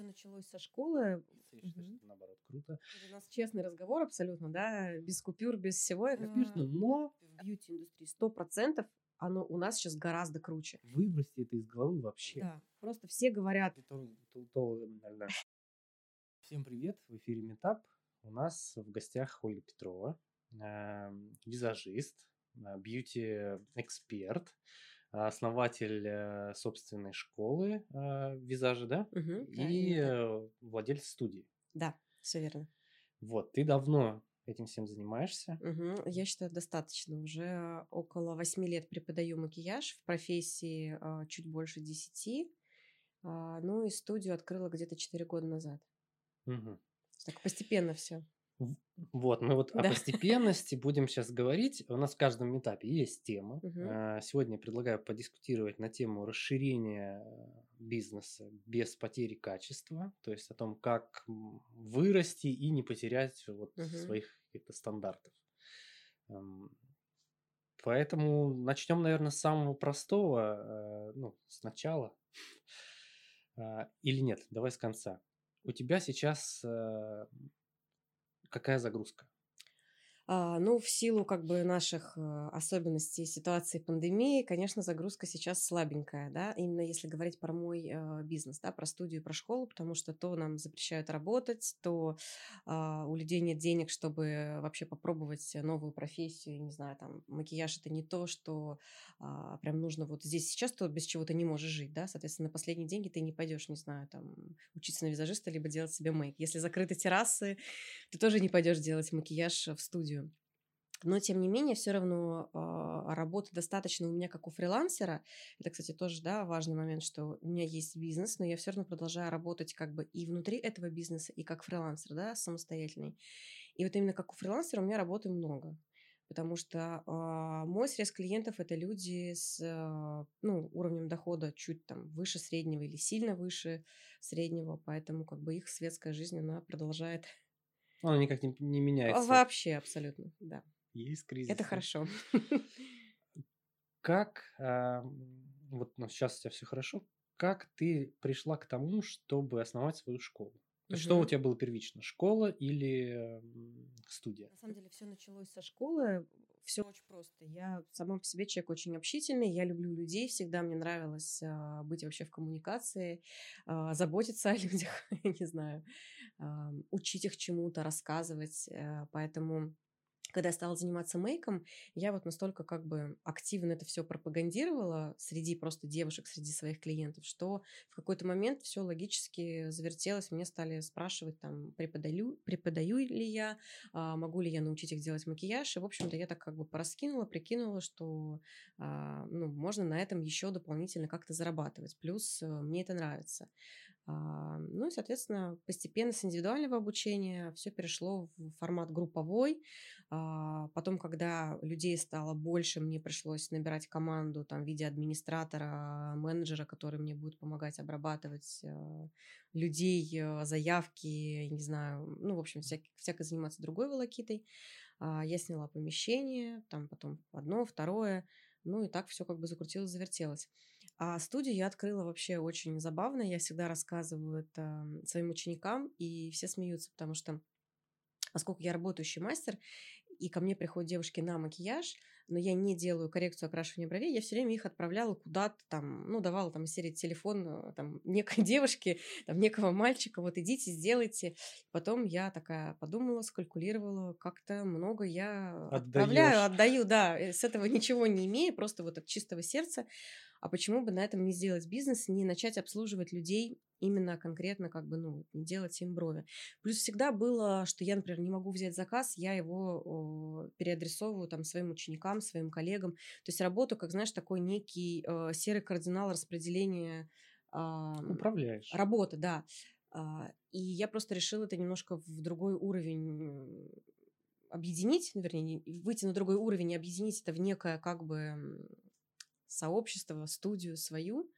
все началось со школы. Я считаю, что это, наоборот, круто. Это у нас честный разговор абсолютно, да, без купюр, без всего. Это Копирно, но в бьюти-индустрии сто процентов оно у нас сейчас гораздо круче. выбросьте это из головы вообще. Да, просто все говорят. Всем привет, в эфире Метап. У нас в гостях Ольга Петрова, эм, визажист, э, бьюти-эксперт, основатель э, собственной школы э, визажа, да? «Мгм, да, И именно так». э, владелец студии. да, все верно. Вот, ты давно этим всем занимаешься. Мгм. Я считаю, достаточно. Уже около восьми лет преподаю макияж в профессии а, чуть больше десяти. А, Ну и студию открыла где-то четыре года назад. Мгм. Так постепенно все. Вот, мы вот о Да. постепенности будем сейчас говорить. У нас в каждом этапе есть тема. Э, Сегодня я предлагаю подискутировать на тему расширения э, бизнеса без потери качества, то есть о том, как вырасти и не потерять вот Мгм. своих каких-то стандартов. Эм, Поэтому начнем, наверное, с самого простого, э, ну, сначала. Или нет, давай с конца. У тебя сейчас какая загрузка? А, Ну, в силу как бы наших э, особенностей ситуации пандемии, конечно, загрузка сейчас слабенькая, да, именно если говорить про мой э, бизнес, да, про студию, про школу, потому что то нам запрещают работать, то а, у людей нет денег, чтобы вообще попробовать новую профессию, не знаю, там, макияж это не то, что а, прям нужно вот здесь сейчас, то без чего ты не можешь жить, да, соответственно, на последние деньги ты не пойдешь, не знаю, там, учиться на визажиста, либо делать себе мейк. Если закрыты террасы, ты тоже не пойдешь делать макияж в студию. Но, тем не менее, все равно а, работы достаточно у меня как у фрилансера. Это, кстати, тоже да, важный момент, что у меня есть бизнес, но я все равно продолжаю работать как бы и внутри этого бизнеса, и как фрилансер, да, самостоятельный. И вот именно как у фрилансера у меня работы много. Потому что а, мой срез клиентов это люди с а, ну, уровнем дохода чуть там выше среднего или сильно выше среднего, поэтому как бы их светская жизнь, она продолжает Она никак не, не меняется. вообще абсолютно, да. Есть кризис. Это хорошо. Как, а, м, вот ну, сейчас у тебя все хорошо, как ты пришла к тому, чтобы основать свою школу? Есть Что у тебя было первично, школа или студия? На самом деле все началось со школы. Все очень просто. Я сама по себе человек очень общительный. Я люблю людей. Всегда мне нравилось а, быть вообще в коммуникации, а, заботиться о людях, я не знаю, а, учить их чему-то, рассказывать. А, Поэтому когда я стала заниматься мейком, я вот настолько как бы активно это все пропагандировала среди просто девушек, среди своих клиентов, что в какой-то момент все логически завертелось. Мне стали спрашивать, там, преподаю, преподаю ли я, а, могу ли я научить их делать макияж. И, в общем-то, я так как бы пораскинула, прикинула, что а, ну, можно на этом еще дополнительно как-то зарабатывать. Плюс э, мне это нравится. А, Ну и, соответственно, постепенно с индивидуального обучения все перешло в формат групповой. А, Потом, когда людей стало больше, мне пришлось набирать команду там, в виде администратора, менеджера, который мне будет помогать обрабатывать э, людей, э, заявки, я не знаю, ну, в общем, всяк- всяко заниматься другой волокитой. А, Я сняла помещение, там потом одно, второе, ну и так все как бы закрутилось, завертелось. А студию я открыла вообще очень забавно. Я всегда рассказываю это своим ученикам, и все смеются, потому что поскольку я работающий мастер, и ко мне приходят девушки на макияж, но я не делаю коррекцию окрашивания бровей, я все время их отправляла куда-то там, ну, давала там серии телефон э, там некой девушки, там некого мальчика, вот идите, сделайте. Потом я такая подумала, скалькулировала, как-то много я отправляю, Отдаёшь. отдаю, да, э, с этого ничего не имею, просто вот от чистого сердца. А почему бы на этом не сделать бизнес, не начать обслуживать людей именно конкретно, как бы, ну, не делать им брови. Плюс всегда было, что я, например, не могу взять заказ, я его о, переадресовываю там своим ученикам, своим коллегам. То есть работаю, как, знаешь, такой некий э, серый кардинал распределения ам, Управляешь. работы, да. А, И я просто решила это немножко в другой уровень объединить, ну, вернее, не- выйти на другой уровень и объединить это в некое как бы сообщество, студию свою,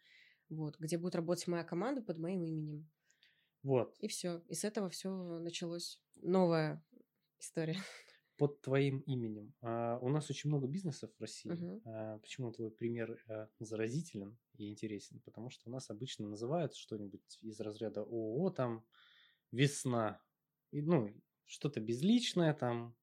вот, где будет работать моя команда под моим именем. Вот. И все. И с этого все началось. Новая история. Под твоим именем. А, у нас очень много бизнесов в России. Мгм. А, почему твой пример а, заразителен и интересен? Потому что у нас обычно называют что-нибудь из разряда ООО там весна. И, ну, что-то безличное там.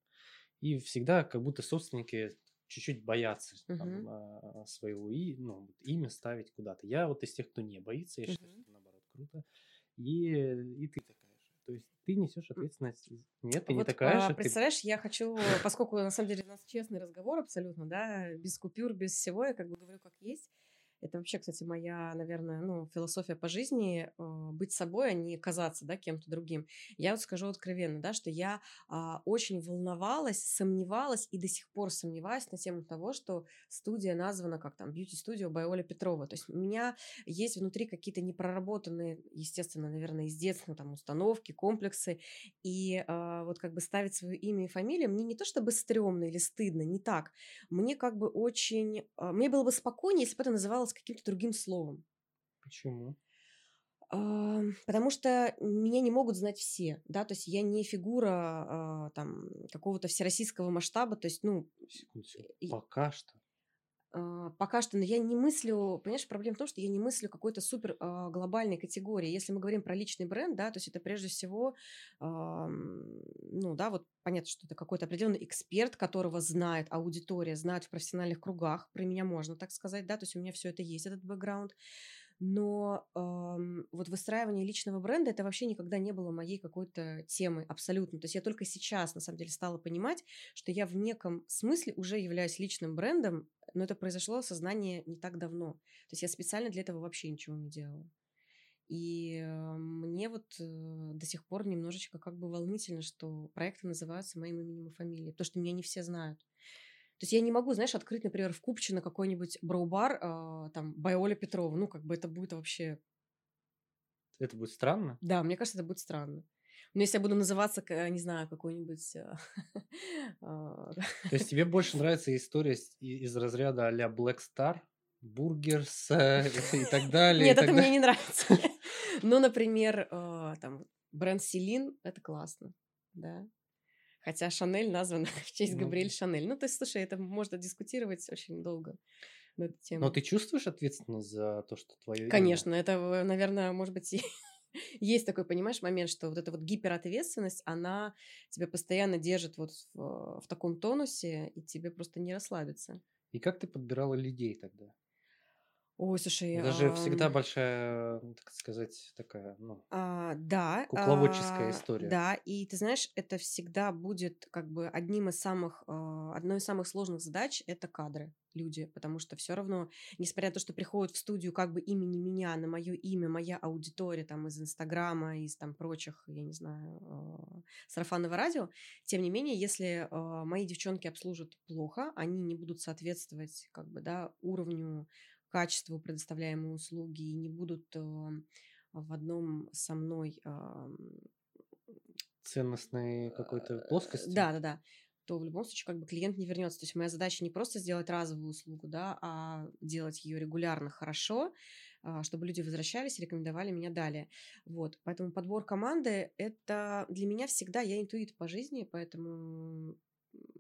И всегда как будто собственники чуть-чуть боятся там, Мгм. а, своего и, ну, вот имя ставить куда-то. Я вот из тех, кто не боится, я считаю, Мгм. что это наоборот круто. И, и ты такая. То есть ты несешь ответственность. Нет, ты не Вот, такая а, же. ты- представляешь, я хочу, поскольку на самом деле у нас честный разговор абсолютно, да, без купюр, без всего, я как бы говорю как есть. Это вообще, кстати, моя, наверное, ну, философия по жизни э, быть собой, а не казаться, да, кем-то другим. Я вот скажу откровенно, да, что я а, очень волновалась, сомневалась и до сих пор сомневаюсь на тему того, что студия названа как там Beauty Studio by Оля Петрова. То есть у меня есть внутри какие-то непроработанные, естественно, наверное, из детства там установки, комплексы, и а, вот как бы ставить свое имя и фамилию мне не то чтобы стрёмно или стыдно, не так. Мне как бы очень... а, Мне было бы спокойнее, если бы это называлось каким-то другим словом. Почему? А, Потому что меня не могут знать все, да, то есть я не фигура а, там какого-то всероссийского масштаба, то есть, ну, Секунду, Пока что. А, пока что, но я не мыслю, понимаешь, проблема в том, что я не мыслю какой-то супер а, глобальной категории. Если мы говорим про личный бренд, да, то есть это прежде всего, ам, ну, да, вот понятно, что это какой-то определенный эксперт, которого знает аудитория, знает в профессиональных кругах, про меня можно так сказать, да, то есть у меня все это есть, этот бэкграунд. Но ам, вот выстраивание личного бренда это вообще никогда не было моей какой-то темой абсолютно. То есть я только сейчас, на самом деле, стала понимать, что я в неком смысле уже являюсь личным брендом, но это произошло осознание не так давно. То есть я специально для этого вообще ничего не делала. И э, мне вот э, до сих пор немножечко как бы волнительно, что проекты называются моим именем и фамилией, потому что меня не все знают. То есть я не могу, знаешь, открыть, например, в Купчино какой-нибудь броу-бар, э, там, Байоля Петрова. Ну, как бы это будет вообще... Это будет странно? Да, мне кажется, это будет странно. Но если я буду называться, не знаю, какой-нибудь... э, а, То есть тебе больше нравится история из разряда а-ля Black Star Burgers э, и так далее? Нет, это мне не нравится. Ну, например, э, там, бренд Celine, это классно, да. Хотя Шанель названа в честь Ну. Габриэль Шанель. Ну, то есть, слушай, это можно дискутировать очень долго на эту тему. Но ты чувствуешь ответственность за то, что твое имя? Конечно, это, э, наверное, может быть, и есть такой, понимаешь, момент, что вот эта вот гиперответственность, она тебя постоянно держит вот в, в таком тонусе, и тебе просто не расслабиться. И как ты подбирала людей тогда? Ой, слушай, Это же всегда ам, большая, так сказать, такая, ну, А, да. Кукловодческая а, история. Да, и ты знаешь, это всегда будет как бы одним из самых, а, одной из самых сложных задач– это кадры, люди, потому что все равно, несмотря на то, что приходят в студию как бы имени меня, на мое имя, моя аудитория там из Инстаграма, из там прочих, я не знаю, а, сарафанного радио, тем не менее, если а, мои девчонки обслужат плохо, они не будут соответствовать как бы, да, уровню качеству предоставляемой услуги и не будут э, в одном со мной ценностной какой-то плоскости. да, да, да, то в любом случае как бы клиент не вернется. То есть моя задача не просто сделать разовую услугу, да, а делать ее регулярно хорошо, а, чтобы люди возвращались и рекомендовали меня далее. Вот, поэтому подбор команды это для меня всегда я интуит по жизни, поэтому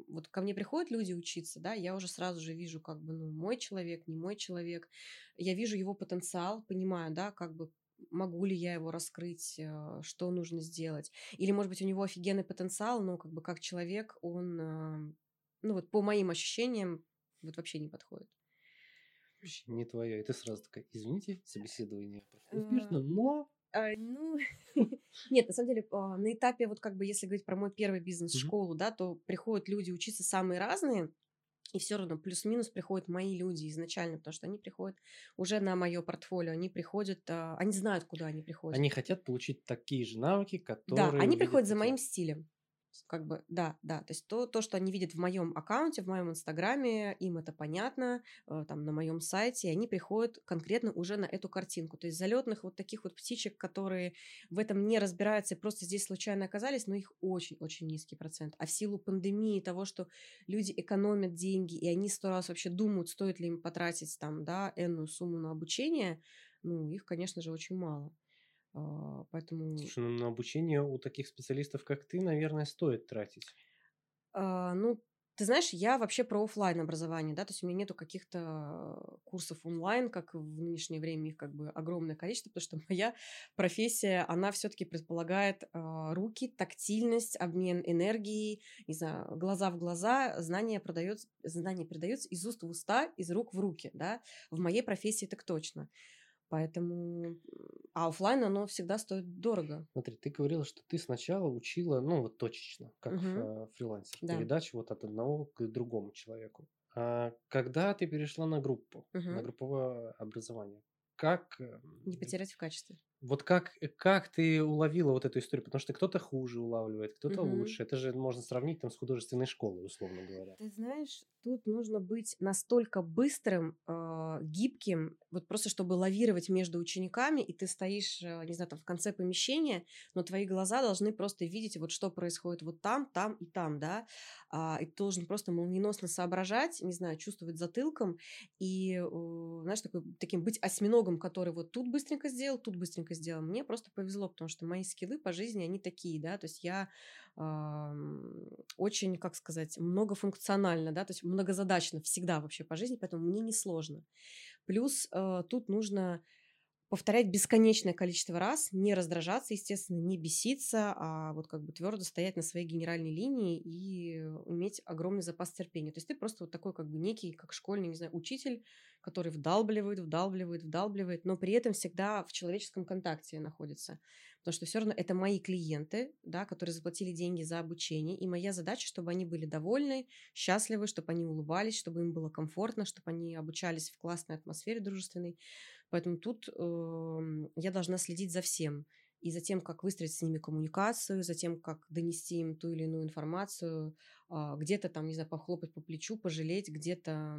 вот ко мне приходят люди учиться, да, я уже сразу же вижу, как бы, ну, мой человек, не мой человек, я вижу его потенциал, понимаю, да, как бы могу ли я его раскрыть, э, что нужно сделать. Или, может быть, у него офигенный потенциал, но как бы как человек он, э, ну вот по моим ощущениям, вот вообще не подходит. Вообще не твое. И ты сразу такая, извините, собеседование прошло Э, успешно, но... А, ну, нет, на самом деле, а, на этапе, вот как бы, если говорить про мой первый бизнес, школу, да, то приходят люди учиться самые разные, и все равно плюс-минус приходят мои люди изначально, потому что они приходят уже на мое портфолио, они приходят, а, они знают, куда они приходят. Они хотят получить такие же навыки, Да, которые они увидят приходят за моим стилем. Как бы, да, да. То есть то, то, что они видят в моем аккаунте, в моем инстаграме, им это понятно, э, там на моем сайте, и они приходят конкретно уже на эту картинку. То есть залетных вот таких вот птичек, которые в этом не разбираются и просто здесь случайно оказались, но их очень-очень низкий процент. А в силу пандемии, того, что люди экономят деньги, и они сто раз вообще думают, стоит ли им потратить там, да, энную сумму на обучение, ну, их, конечно же, очень мало. А, Поэтому... Слушай, ну на обучение у таких специалистов, как ты, наверное, стоит тратить. А, ну, ты знаешь, я вообще про оффлайн образование, да, то есть у меня нету каких-то курсов онлайн, как в нынешнее время их как бы огромное количество, потому что моя профессия, она все-таки предполагает э, руки, тактильность, обмен энергией, не знаю, глаза в глаза, знание продается, знание передается из уст в уста, из рук в руки, да, в моей профессии так точно. Поэтому, а офлайн оно всегда стоит дорого. Смотри, ты говорила, что ты сначала учила, ну вот точечно, как э, фрилансер, Да. передачу вот от одного к другому человеку. А когда ты перешла на группу, на Мгм. групповое образование, как э, Не потерять в качестве. вот как как ты уловила вот эту историю, потому что кто-то хуже улавливает, кто-то Мгм. лучше. Это же можно сравнить там с художественной школой, условно говоря. Ты знаешь, тут нужно быть настолько быстрым, а, гибким, вот просто чтобы лавировать между учениками, и ты стоишь, э, не знаю, там в конце помещения, но твои глаза должны просто видеть, вот что происходит вот там, там и там, да, А, и ты должен просто молниеносно соображать, не знаю, чувствовать затылком и, э, знаешь, такой, таким быть осьминогом, который вот тут быстренько сделал, тут быстренько сделал. Мне просто повезло, потому что мои скиллы по жизни, они такие, да, то есть я ам, очень, как сказать, многофункционально, да, то есть многозадачно всегда вообще по жизни, поэтому мне не сложно. Плюс э, тут нужно повторять бесконечное количество раз, не раздражаться, естественно, не беситься, а вот как бы твердо стоять на своей генеральной линии и иметь огромный запас терпения. То есть ты просто вот такой как бы некий, как школьный, не знаю, учитель, который вдалбливает, вдалбливает, вдалбливает, но при этом всегда в человеческом контакте находится. Потому что все равно это мои клиенты, да, которые заплатили деньги за обучение, и моя задача, чтобы они были довольны, счастливы, чтобы они улыбались, чтобы им было комфортно, чтобы они обучались в классной атмосфере дружественной. Поэтому тут э, я должна следить за всем. И за тем, как выстроить с ними коммуникацию, за тем, как донести им ту или иную информацию, э, где-то там, не знаю, похлопать по плечу, пожалеть, где-то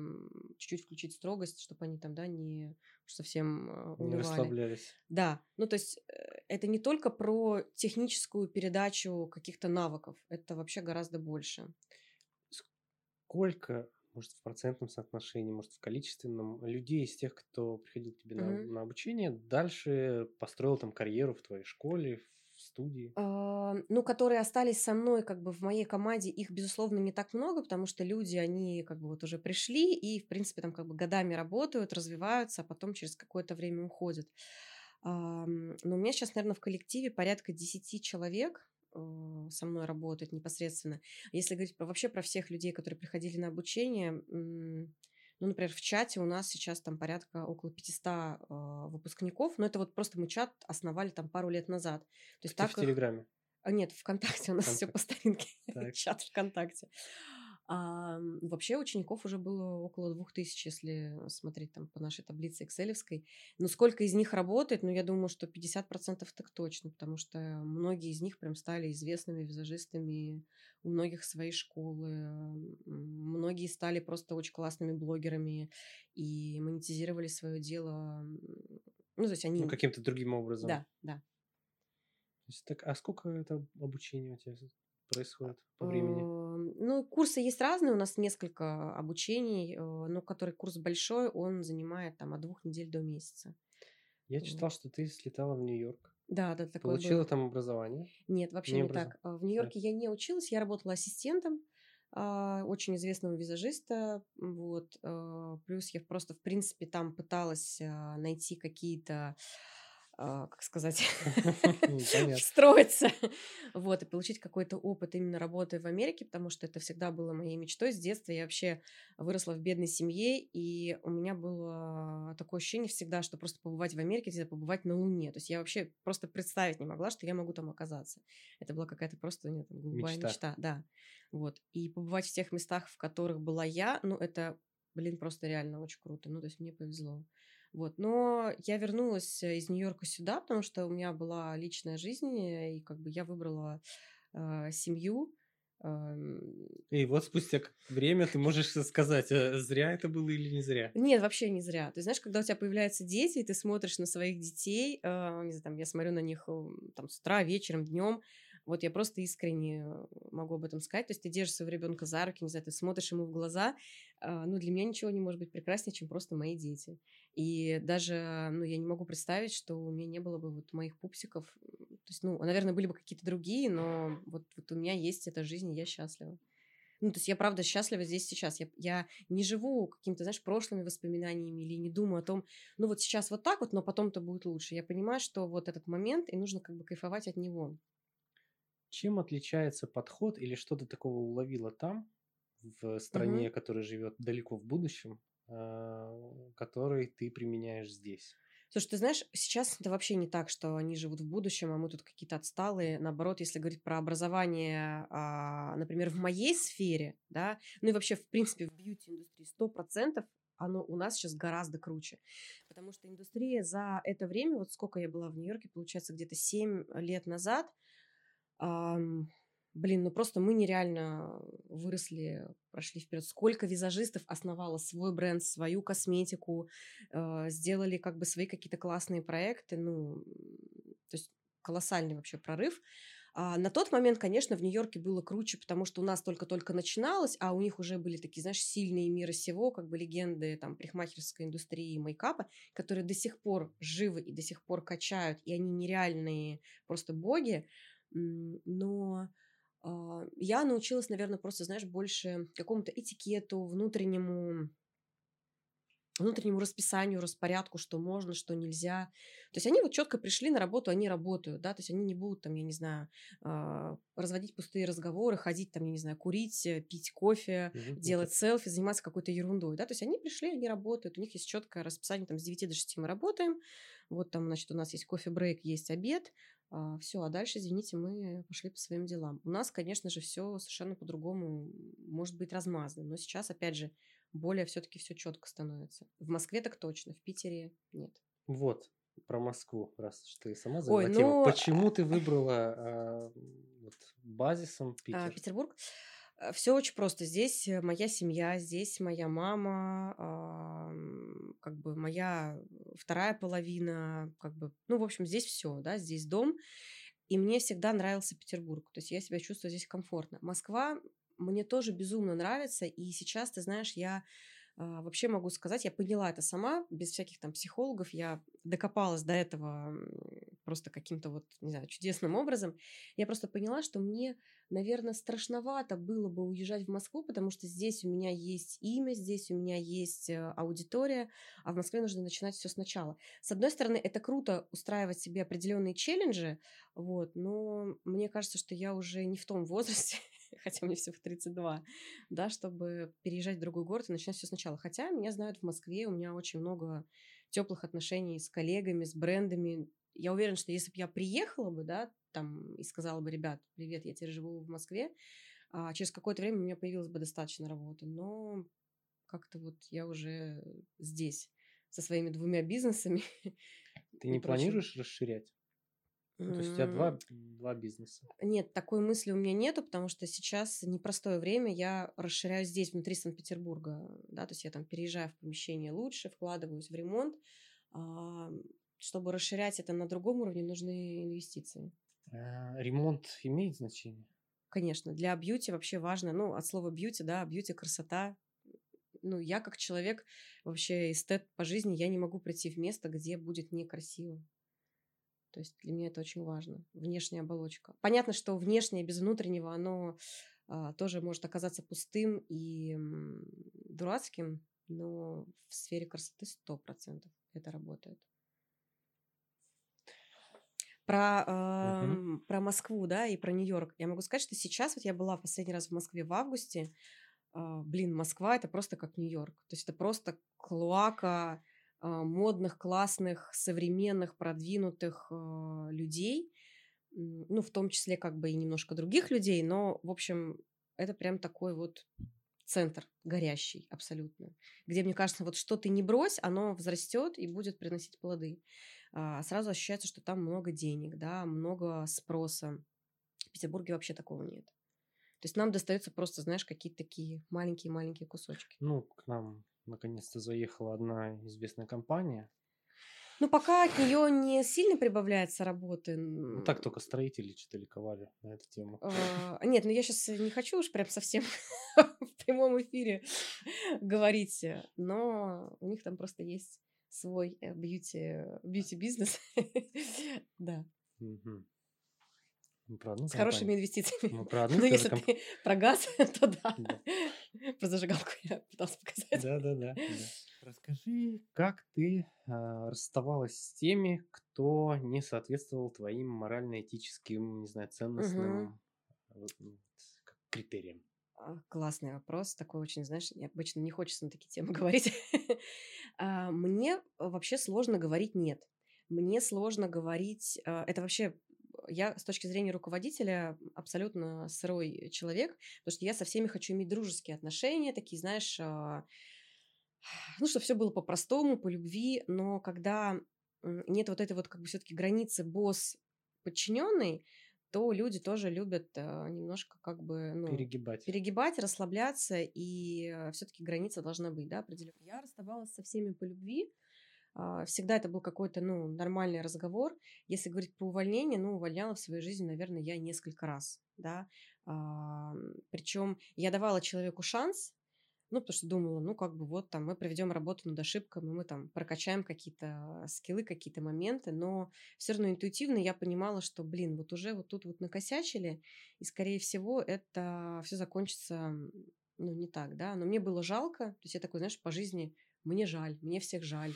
чуть-чуть включить строгость, чтобы они там, да, не совсем Не унывали. расслаблялись. Да, ну то есть э, это не только про техническую передачу каких-то навыков, это вообще гораздо больше. Сколько, может, в процентном соотношении, может, в количественном, людей из тех, кто приходил к тебе на, Мгм. на обучение, дальше построил там карьеру в твоей школе, в студии? А, ну, которые остались со мной как бы в моей команде, их, безусловно, не так много, потому что люди, они как бы вот уже пришли и, в принципе, там как бы годами работают, развиваются, а потом через какое-то время уходят. Ам, Но у меня сейчас, наверное, в коллективе порядка 10 человек со мной работают непосредственно. Если говорить про, вообще про всех людей, которые приходили на обучение, ну, например, в чате у нас сейчас там порядка около 500 э, выпускников, но это вот просто мы чат основали там пару лет назад. То есть Ты так в их- Телеграме. а, нет, ВКонтакте у нас все ВКонтакте. по старинке. Чат ВКонтакте. А, вообще учеников уже было около двух тысяч, если смотреть там по нашей таблице экселевской. Но сколько из них работает? Ну, я думаю, что 50% так точно, потому что многие из них прям стали известными визажистами, у многих свои школы, многие стали просто очень классными блогерами и монетизировали свое дело. Ну, то есть они... Ну, каким-то другим образом. Да, да. Так, а сколько это обучение у тебя происходит по времени? Ну, курсы есть разные, у нас несколько обучений, э, но который курс большой, он занимает там от двух недель до месяца. Я читал, что ты слетала в Нью-Йорк, Да, да, такое получила было. там образование. Нет, вообще Не не, образов- так. А, В Нью-Йорке я не училась, я работала ассистентом а, очень известного визажиста, вот. а, Плюс я просто, в принципе, там пыталась найти какие-то, как сказать, встроиться, вот, и получить какой-то опыт именно работы в Америке, потому что это всегда было моей мечтой с детства. Я вообще выросла в бедной семье, и у меня было такое ощущение всегда, что просто побывать в Америке, это побывать на Луне. То есть я вообще просто представить не могла, что я могу там оказаться. Это была какая-то просто там голубая Мечта. мечта. да. Вот. И побывать в тех местах, в которых была я, ну, это, блин, просто реально очень круто. Ну, то есть мне повезло. Вот. Но я вернулась э, из Нью-Йорка сюда, потому что у меня была личная жизнь, э, и как бы я выбрала э, семью. Эм, И вот спустя время ты можешь сказать, э, зря это было или не зря. Нет, вообще не зря. Ты знаешь, когда у тебя появляются дети, и ты смотришь на своих детей, э, не знаю, там, я смотрю на них там, с утра, вечером, днем, вот я просто искренне могу об этом сказать. То есть ты держишь своего ребенка за руки, не знаю, ты смотришь ему в глаза. Ну, для меня ничего не может быть прекраснее, чем просто мои дети. И даже, ну, я не могу представить, что у меня не было бы вот моих пупсиков. То есть, ну, наверное, были бы какие-то другие, но вот, вот у меня есть эта жизнь, и я счастлива. Ну, то есть я, правда, счастлива здесь сейчас. Я, я не живу какими-то, знаешь, прошлыми воспоминаниями или не думаю о том, ну, вот сейчас вот так вот, но потом-то будет лучше. Я понимаю, что вот этот момент, и нужно как бы кайфовать от него. Чем отличается подход или что ты такого уловила там, в стране, Мгм. которая живет далеко в будущем, который ты применяешь здесь? Слушай, ты знаешь, сейчас это вообще не так, что они живут в будущем, а мы тут какие-то отсталые. Наоборот, если говорить про образование, а, например, в моей сфере, да, ну и вообще, в принципе, в бьюти-индустрии, сто процентов оно у нас сейчас гораздо круче. Потому что индустрия за это время, вот сколько я была в Нью-Йорке, получается, где-то 7 лет назад, ам, блин, ну просто мы нереально выросли, прошли вперед. Сколько визажистов основало свой бренд, свою косметику, э, сделали как бы свои какие-то классные проекты, ну, то есть колоссальный вообще прорыв. А на тот момент, конечно, в Нью-Йорке было круче, потому что у нас только-только начиналось, а у них уже были такие, знаешь, сильные мира сего, как бы легенды там парикмахерской индустрии и мейкапа, которые до сих пор живы и до сих пор качают, и они нереальные просто боги. Но я научилась, наверное, просто, знаешь, больше какому-то этикету, внутреннему внутреннему расписанию, распорядку, что можно, что нельзя. То есть они вот четко пришли на работу, они работают, да, то есть они не будут там, я не знаю, а, разводить пустые разговоры, ходить там, я не знаю, курить, э, пить кофе, это делать селфи, заниматься какой-то ерундой, да, то есть они пришли, они работают, у них есть четкое расписание, там, с 9 до 6 мы работаем, вот там, значит, у нас есть кофе-брейк, есть обед, все, а дальше, извините, мы пошли по своим делам. У нас, конечно же, все совершенно по-другому может быть размазано, но сейчас, опять же, более все-таки все четко становится. В Москве так точно, в Питере нет. Вот, про Москву, раз уж ты сама Ой, завела тему. ну, Почему ты выбрала а, вот, базисом а, Питер? Петербург. Все очень просто. Здесь э, моя семья, здесь моя мама, ам, как бы моя вторая половина, как бы, ну, в общем, здесь все, да, здесь дом. И мне всегда нравился Петербург. То есть я себя чувствую здесь комфортно. Москва мне тоже безумно нравится. И сейчас, ты знаешь, я а, вообще могу сказать, я поняла это сама, без всяких там психологов. Я докопалась до этого просто каким-то вот, не знаю, чудесным образом. Я просто поняла, что мне, наверное, страшновато было бы уезжать в Москву, потому что здесь у меня есть имя, здесь у меня есть э, аудитория, а в Москве нужно начинать все сначала. С одной стороны, это круто устраивать себе определенные челленджи, вот, но мне кажется, что я уже не в том возрасте, хотя мне всего 32, да, чтобы переезжать в другой город и начинать все сначала. Хотя меня знают в Москве, у меня очень много теплых отношений с коллегами, с брендами. Я уверена, что если бы я приехала бы, да, там, и сказала бы, ребят, привет, я теперь живу в Москве, а через какое-то время у меня появилось бы достаточно работы. Но как-то вот я уже здесь со своими двумя бизнесами. Ты не планируешь расширять? Ну, то есть у тебя два, два бизнеса. Нет, такой мысли у меня нету, потому что сейчас непростое время, я расширяюсь здесь, внутри Санкт-Петербурга, да, то есть я там переезжаю в помещение лучше, вкладываюсь в ремонт. Чтобы расширять это на другом уровне, нужны инвестиции. А, Ремонт имеет значение? Конечно, для бьюти вообще важно, ну, от слова бьюти, да, бьюти, красота. Ну, я как человек, вообще эстет по жизни, я не могу прийти в место, где будет некрасиво. То есть для меня это очень важно. Внешняя оболочка. Понятно, что внешнее без внутреннего, оно а, тоже может оказаться пустым и м, дурацким, но в сфере красоты сто процентов это работает. Про, Мгм. ам, про Москву, да, и про Нью-Йорк. Я могу сказать, что сейчас, вот я была в последний раз в Москве в августе, а, блин, Москва это просто как Нью-Йорк. То есть это просто клоака а, модных, классных, современных, продвинутых а, людей. Ну, в том числе как бы и немножко других людей, но, в общем, это прям такой вот центр горящий абсолютно, где, мне кажется, вот что ты не брось, оно взрастет и будет приносить плоды. А, Сразу ощущается, что там много денег, да, много спроса. В Петербурге вообще такого нет. То есть нам достается просто, знаешь, какие-то такие маленькие-маленькие кусочки. Ну, к нам наконец-то заехала одна известная компания. Ну, пока от нее не сильно прибавляется работы. Ну, так только строители что-то ликовали на эту тему. А, Нет, ну я сейчас не хочу уж прям совсем в прямом эфире говорить, э, но у них там просто есть свой э, бьюти, бьюти-бизнес. Да. Про одну С хорошими инвестициями. Мы про одну Ну, же если комп- ты про газ, то да. Да. Про зажигалку я пыталась показать. Да, да, да. Расскажи, как ты а, расставалась с теми, кто не соответствовал твоим морально-этическим, не знаю, ценностным как критериям? А, Классный вопрос, такой очень, знаешь, обычно не хочется на такие темы говорить. А, Мне вообще сложно говорить «нет». Мне сложно говорить... а, Это вообще... Я с точки зрения руководителя абсолютно сырой человек, потому что я со всеми хочу иметь дружеские отношения, такие, знаешь, ну, чтобы все было по-простому, по любви, но когда нет вот этой вот как бы все-таки границы босс-подчиненный, то люди тоже любят а, немножко как бы, ну, Перегибать. перегибать, расслабляться, и все-таки граница должна быть, да, определенная. Я расставалась со всеми по любви. а, Всегда это был какой-то, ну, нормальный разговор. Если говорить про увольнение, ну, увольняла в своей жизни, наверное, я несколько раз, да. Причем я давала человеку шанс, ну, потому что думала, ну, как бы вот там мы проведем работу над ошибками, мы там прокачаем какие-то скиллы, какие-то моменты, но все равно интуитивно я понимала, что, блин, вот уже вот тут вот накосячили, и, скорее всего, это все закончится, ну, не так, да. Но мне было жалко, то есть я такой, знаешь, по жизни, мне жаль, мне всех жаль.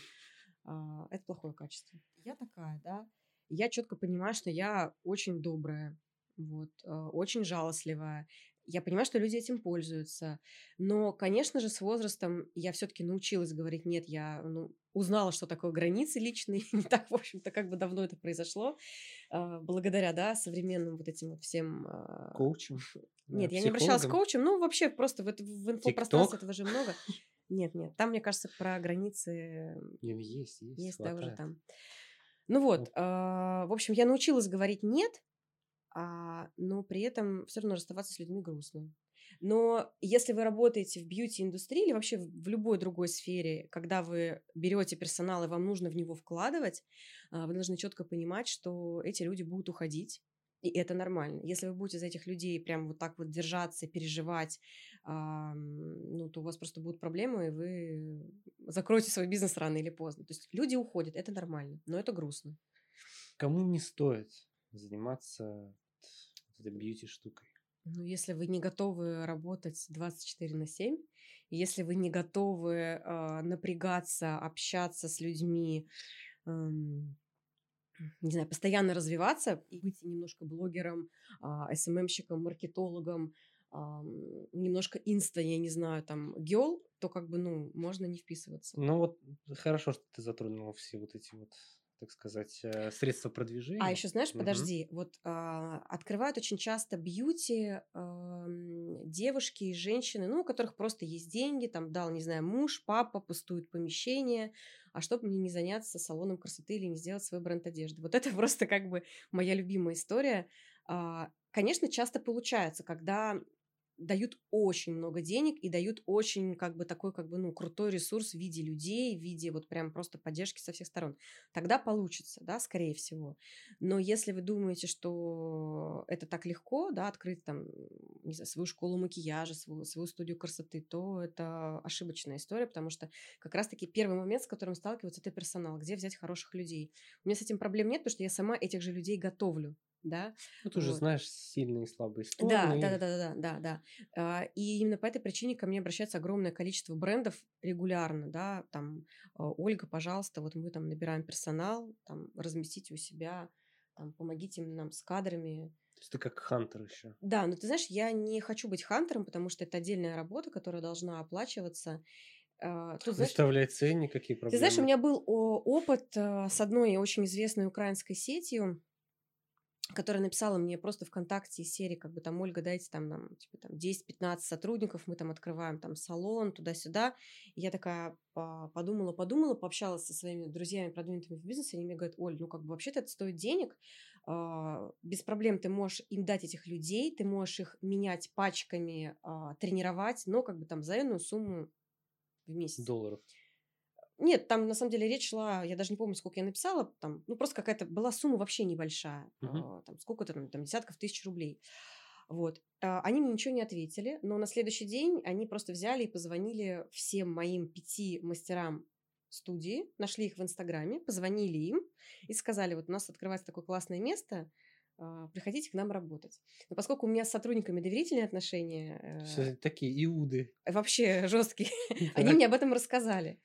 А, Это плохое качество. Я такая, да. Я четко понимаю, что я очень добрая, вот, а, очень жалостливая. Я понимаю, что люди этим пользуются. Но, конечно же, с возрастом я все-таки научилась говорить нет. Я ну, узнала, что такое границы личные. Не так, в общем-то, как бы давно это произошло. а, Благодаря, да, современным вот этим вот всем... а, Коучем? Нет, э, я не обращалась к коучам. Ну, вообще, просто в, в инфопространстве этого же много. Нет, нет, там, мне кажется, про границы Есть, есть, есть, да, уже там. Ну вот, а, в общем, я научилась говорить нет, а, но при этом все равно расставаться с людьми грустно. Но если вы работаете в бьюти-индустрии или вообще в любой другой сфере, когда вы берете персонал и вам нужно в него вкладывать, а, вы должны четко понимать, что эти люди будут уходить, и это нормально. Если вы будете за этих людей прям вот так вот держаться, переживать, а, ну, то у вас просто будут проблемы, и вы закроете свой бизнес рано или поздно. То есть люди уходят, это нормально, но это грустно. Кому не стоит заниматься этой бьюти-штукой? Ну, если вы не готовы работать 24 на 7, если вы не готовы а, напрягаться, общаться с людьми, эм, не знаю, постоянно развиваться и быть немножко блогером, а, СММщиком, маркетологом, ам, немножко инста, я не знаю, там, геол, то как бы, ну, можно не вписываться. Ну вот хорошо, что ты затронула все вот эти вот, так сказать, э, средства А продвижения. еще, знаешь, Мгм. подожди, вот а, открывают очень часто бьюти ам, девушки и женщины, ну, у которых просто есть деньги, там дал, не знаю, муж, папа, пустует помещение, а чтобы мне не заняться салоном красоты или не сделать свой бренд одежды. Вот это просто как бы моя любимая история. А, Конечно, часто получается, когда дают очень много денег и дают очень как бы такой как бы ну крутой ресурс в виде людей, в виде вот прям просто поддержки со всех сторон. Тогда получится, да, скорее всего. Но если вы думаете, что это так легко, да, открыть там, не знаю, свою школу макияжа, свою, свою студию красоты, то это ошибочная история, потому что как раз-таки первый момент, с которым сталкивается, это персонал, где взять хороших людей. У меня с этим проблем нет, потому что я сама этих же людей готовлю, да, Ну, ты уже вот. знаешь сильные и слабые Да, стороны. да, да, да, да, да, да. А, И именно по этой причине ко мне обращается огромное количество брендов регулярно, да, там, а, Ольга, пожалуйста, вот мы там набираем персонал, там, разместите у себя, там, помогите нам с кадрами. То есть ты как хантер еще. Да, но ты знаешь, я не хочу быть хантером, потому что это отдельная работа, которая должна оплачиваться. А, Тут, Выставляй ценник, какие ты проблемы. знаешь, у меня был опыт а, с одной очень известной украинской сетью, которая написала мне просто ВКонтакте из серии, как бы там, Ольга, дайте там нам, типа, там 10-15 сотрудников, мы там открываем там салон, туда-сюда. И я такая по- подумала, подумала, пообщалась со своими друзьями, продвинутыми в бизнесе, они мне говорят, Оль, ну как бы вообще-то это стоит денег, а, без проблем ты можешь им дать этих людей, ты можешь их менять пачками, а, тренировать, но как бы там за сумму в месяц. Долларов. Нет, там на самом деле речь шла, я даже не помню, сколько я написала, там, ну просто какая-то была сумма вообще небольшая, а, там сколько-то там, там десятков тысяч рублей. Вот. А, Они мне ничего не ответили, но на следующий день они просто взяли и позвонили всем моим пяти мастерам студии, нашли их в Инстаграме, позвонили им и сказали, вот у нас открывается такое классное место, а, приходите к нам работать. Но поскольку у меня с сотрудниками доверительные отношения... Все такие иуды. Вообще жесткие. Они мне об этом рассказали.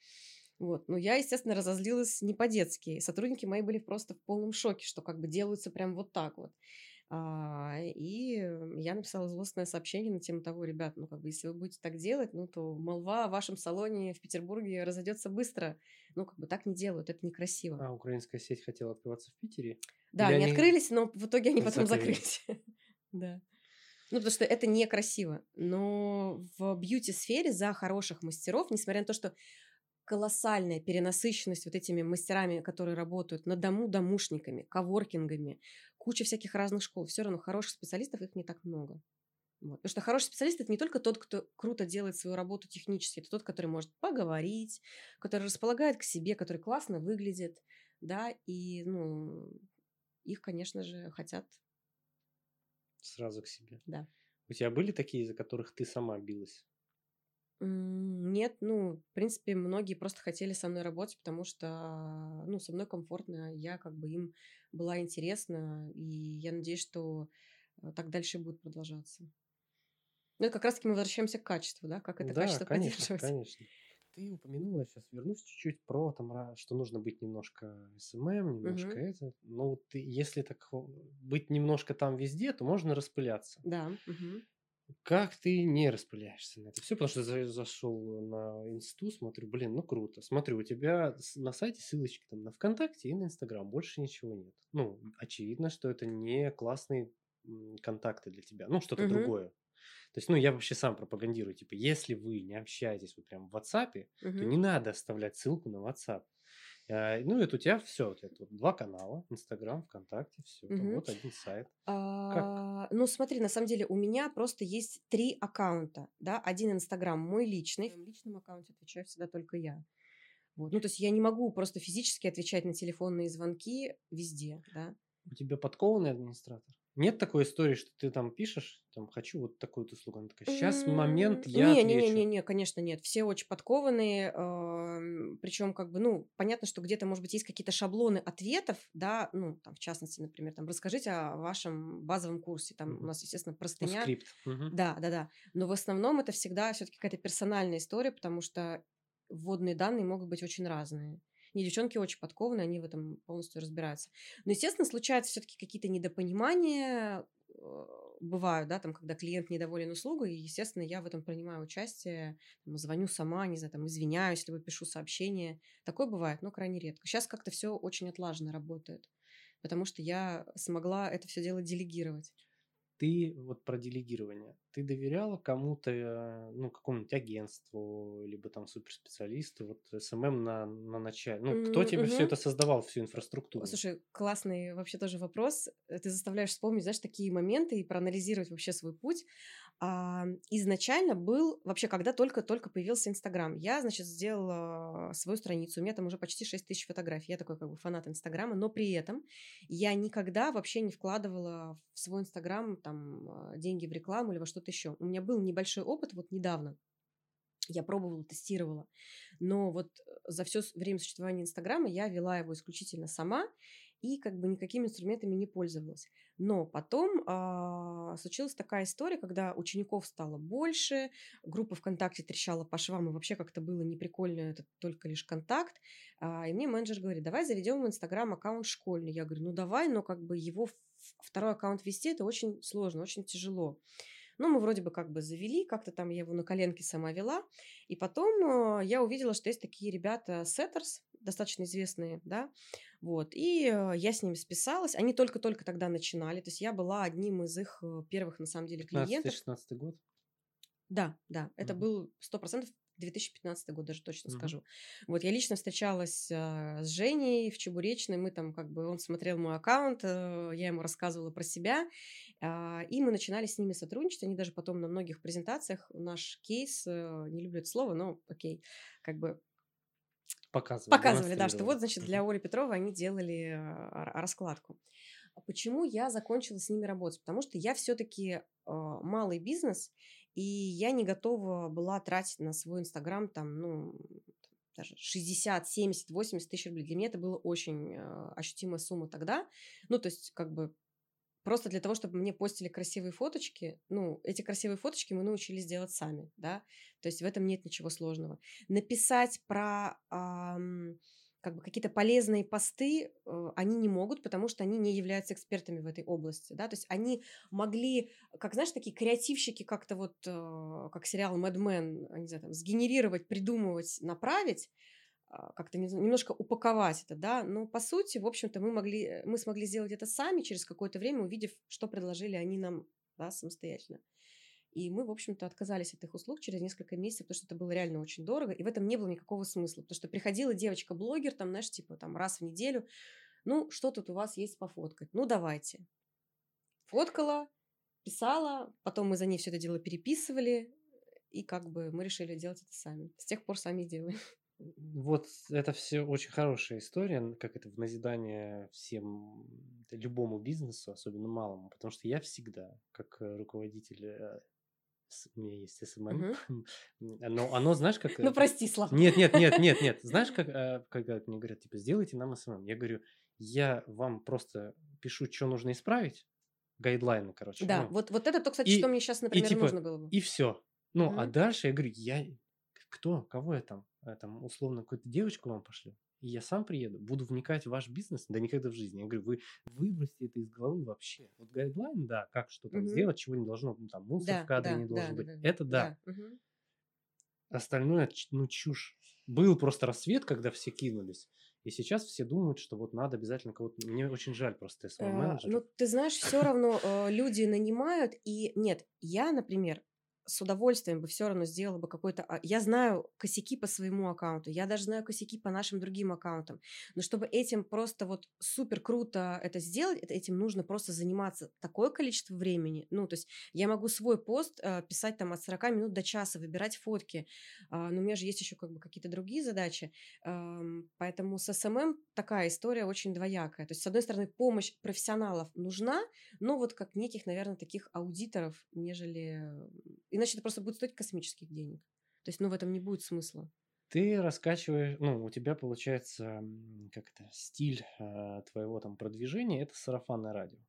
Вот. Но я, естественно, разозлилась не по-детски. Сотрудники мои были просто в полном шоке, что как бы делаются прям вот так вот. А, и я написала злостное сообщение на тему того, ребят, ну как бы если вы будете так делать, ну то молва о вашем салоне в Петербурге разойдется быстро. Ну как бы так не делают, это некрасиво. А украинская сеть хотела открываться в Питере? Да, Или они, они открылись, но в итоге они потом закрылись. да. Ну, потому что это некрасиво. Но в бьюти-сфере за хороших мастеров, несмотря на то, что колоссальная перенасыщенность вот этими мастерами, которые работают на дому домушниками, коворкингами, куча всяких разных школ. Все равно хороших специалистов их не так много. Вот. Потому что хороший специалист это не только тот, кто круто делает свою работу технически, это тот, который может поговорить, который располагает к себе, который классно выглядит, да, и ну их, конечно же, хотят сразу к себе. Да. У тебя были такие, за которых ты сама билась? Нет, ну, в принципе, многие просто хотели со мной работать, потому что, ну, со мной комфортно, я как бы им была интересна, и я надеюсь, что э, так дальше будет продолжаться. Ну, как раз-таки мы возвращаемся к качеству, да, как это Да, качество конечно, поддерживать. конечно. Ты упомянула, сейчас вернусь чуть-чуть про там, что нужно быть немножко SMM, немножко Мгм. это. Но вот ты, если так быть немножко там везде, то можно распыляться. Да. мгм. Как ты не распыляешься на это все? Потому что за- зашел на инсту, смотрю, блин, ну круто. Смотрю, у тебя на сайте ссылочки там на ВКонтакте и на Инстаграм, больше ничего нет. Ну, очевидно, что это не классные контакты для тебя, ну, что-то другое. То есть, ну, я вообще сам пропагандирую, типа, если вы не общаетесь вот прям в WhatsApp, то не надо оставлять ссылку на WhatsApp. А, ну, это у тебя все, это вот два канала, Инстаграм, ВКонтакте, все, вот один сайт. А, ну, смотри, на самом деле у меня просто есть три аккаунта, да, один Инстаграм мой личный, в личном аккаунте отвечаю всегда только я. Вот. Ну, то есть я не могу просто физически отвечать на телефонные звонки везде, да. У тебя подкованный администратор? Нет такой истории, что ты там пишешь, там, хочу вот такую вот услугу. Она такая, сейчас момент, я не, отвечу. Не, не, не, конечно, нет. Все очень подкованные. Причем, как бы, ну, понятно, что где-то, может быть, есть какие-то шаблоны ответов, да, ну, там, в частности, например, там, расскажите о вашем базовом курсе. Там у нас, естественно, ну, простыня. скрипт. Да, да, да. Но в основном это всегда все-таки какая-то персональная история, потому что вводные данные могут быть очень разные. Не девчонки очень подкованные, они в этом полностью разбираются. Но, естественно, случаются все-таки какие-то недопонимания, э, бывают, да, там, когда клиент недоволен услугой, и, естественно, я в этом принимаю участие, там, звоню сама, не знаю, там, извиняюсь, либо пишу сообщение. Такое бывает, но крайне редко. Сейчас как-то все очень отлаженно работает, потому что я смогла это все дело делегировать ты вот про делегирование, ты доверяла кому-то, э, ну, какому-нибудь агентству, либо там суперспециалисту, вот SMM на, на начале? Ну, кто тебе все это создавал, всю инфраструктуру? Слушай, классный вообще тоже вопрос. Ты заставляешь вспомнить, знаешь, такие моменты и проанализировать вообще свой путь. А, изначально был, вообще, когда только-только появился Инстаграм, я, значит, сделала свою страницу, у меня там уже почти 6 тысяч фотографий, я такой как бы фанат Инстаграма, но при этом я никогда вообще не вкладывала в свой Инстаграм там а, деньги в рекламу или во что-то еще. У меня был небольшой опыт вот недавно, я пробовала, тестировала. Но вот за все время существования Инстаграма я вела его исключительно сама и как бы никакими инструментами не пользовалась. Но потом а, случилась такая история, когда учеников стало больше, группа ВКонтакте трещала по швам, и вообще как-то было неприкольно, это только лишь контакт. А, и мне менеджер говорит, давай заведем в Инстаграм аккаунт школьный. Я говорю, ну давай, но как бы его второй аккаунт вести, это очень сложно, очень тяжело. Ну, мы вроде бы как бы завели, как-то там я его на коленке сама вела. И потом э, я увидела, что есть такие ребята, Setters, достаточно известные, да, вот, и э, я с ними списалась, они только-только тогда начинали, то есть я была одним из их э, первых, на самом деле, клиентов. 15-16 год? Да, да, это угу. был 100% 2015 год, даже точно угу. скажу. Вот я лично встречалась э, с Женей в Чебуречной, мы там как бы, он смотрел мой аккаунт, э, я ему рассказывала про себя, э, и мы начинали с ними сотрудничать, они даже потом на многих презентациях наш кейс, не люблю это слово, но окей, как бы Показывали. Показывали, да, что вот, значит, для Оли Петровой они делали а, раскладку. Почему я закончила с ними работать? Потому что я все-таки э, малый бизнес, и я не готова была тратить на свой Инстаграм там, ну, даже 60, 70, 80 тысяч рублей. Для меня это была очень э, ощутимая сумма тогда. Ну, то есть, как бы просто для того, чтобы мне постили красивые фоточки, ну, эти красивые фоточки мы научились делать сами, да, то есть в этом нет ничего сложного. Написать про ам, как бы какие-то полезные посты э, они не могут, потому что они не являются экспертами в этой области, да, то есть они могли, как знаешь, такие креативщики как-то вот, э, как сериал Mad Men, не знаю, там, сгенерировать, придумывать, направить, как-то немножко упаковать это, да, но по сути, в общем-то, мы могли, э, мы смогли сделать это сами через какое-то время, увидев, что предложили они нам, да, самостоятельно. И мы, в общем-то, отказались от их услуг через несколько месяцев, потому что это было реально очень дорого, и в этом не было никакого смысла, потому что приходила девочка-блогер, там, знаешь, типа, там, раз в неделю, ну, что тут у вас есть пофоткать? Ну, давайте. Фоткала, писала, потом мы за ней все это дело переписывали, и как бы мы решили делать это сами. С тех пор сами делаем. Вот это все очень хорошая история, как это в назидание всем, любому бизнесу, особенно малому, потому что я всегда, как э, руководитель, э, у меня есть SMM, но оно, знаешь, как... Ну, прости, Слава. Нет, нет, нет, нет, нет. Знаешь, как, э, когда мне говорят, типа, сделайте нам SMM, я говорю, я вам просто пишу, что нужно исправить, гайдлайны, короче. Да, ну, вот, вот это то, кстати, и, что мне сейчас, например, и, типа, нужно было бы. И все. Ну, угу. а дальше я говорю, я кто, кого я там, э, там условно какую-то девочку вам пошлю, и я сам приеду, буду вникать в ваш бизнес, да никогда в жизни. Я говорю, вы выбросьте это из головы вообще. Вот гайдлайн, да, как что там угу. сделать, чего не должно, ну, там мусор да, в кадре да, не должен да, быть. Да, это да. да. Угу. Остальное, ну, чушь. Был просто рассвет, когда все кинулись. И сейчас все думают, что вот надо обязательно кого-то... Мне очень жаль просто SMM-менеджеров. Э, ну, ты знаешь, все равно э, люди нанимают, и нет, я, например, с удовольствием бы все равно сделала бы какой-то... А, я знаю косяки по своему аккаунту, я даже знаю косяки по нашим другим аккаунтам, но чтобы этим просто вот супер круто это сделать, этим нужно просто заниматься такое количество времени. Ну, то есть я могу свой пост э, писать там от 40 минут до часа, выбирать фотки, э, но у меня же есть еще как бы какие-то другие задачи, э, поэтому с SMM такая история очень двоякая. То есть, с одной стороны, помощь профессионалов нужна, но вот как неких, наверное, таких аудиторов, нежели Иначе это просто будет стоить космических денег. То есть, ну, в этом не будет смысла. Ты раскачиваешь, ну, у тебя получается, как это, стиль э, твоего там продвижения, это сарафанное радио.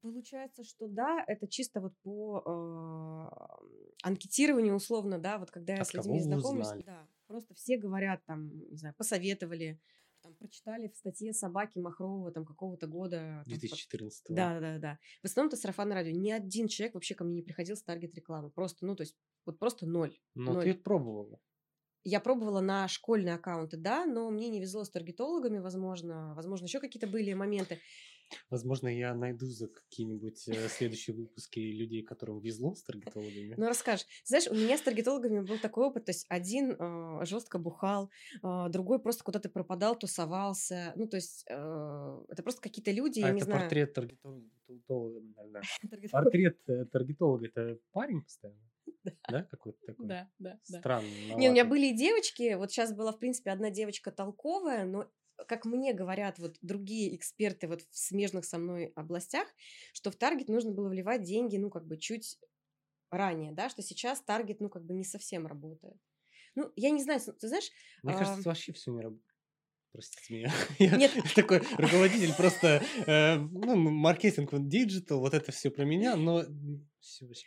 Получается, что да, это чисто вот по э, анкетированию условно, да, вот когда я а с людьми знакомлюсь, да, просто все говорят там, не знаю, посоветовали, там прочитали в статье собаки Махрова там какого-то года. 2014 там, Да, да, да. В основном это сарафанное радио. Ни один человек вообще ко мне не приходил с таргет рекламы. Просто, ну, то есть, вот просто ноль. Но ноль. ты пробовала. Я пробовала на школьные аккаунты, да, но мне не везло с таргетологами, возможно, возможно, еще какие-то были моменты. Возможно, я найду за какие-нибудь э, следующие выпуски людей, которым везло с таргетологами. Ну, расскажешь. Знаешь, у меня с таргетологами был такой опыт, то есть один э, жестко бухал, э, другой просто куда-то пропадал, тусовался. Ну, то есть э, это просто какие-то люди, а я не знаю. портрет таргетолога. Портрет э, таргетолога – это парень постоянно? Да, какой-то такой? Да, да. Странный. Не, у меня были и девочки. Вот сейчас была, в принципе, одна девочка толковая, но как мне говорят вот другие эксперты вот в смежных со мной областях, что в таргет нужно было вливать деньги, ну, как бы чуть ранее, да, что сейчас таргет, ну, как бы не совсем работает. Ну, я не знаю, ты знаешь... Мне а... кажется, вообще все не работает. Простите меня. Я Нет. такой руководитель просто, э, ну, маркетинг, вот digital, вот это все про меня, но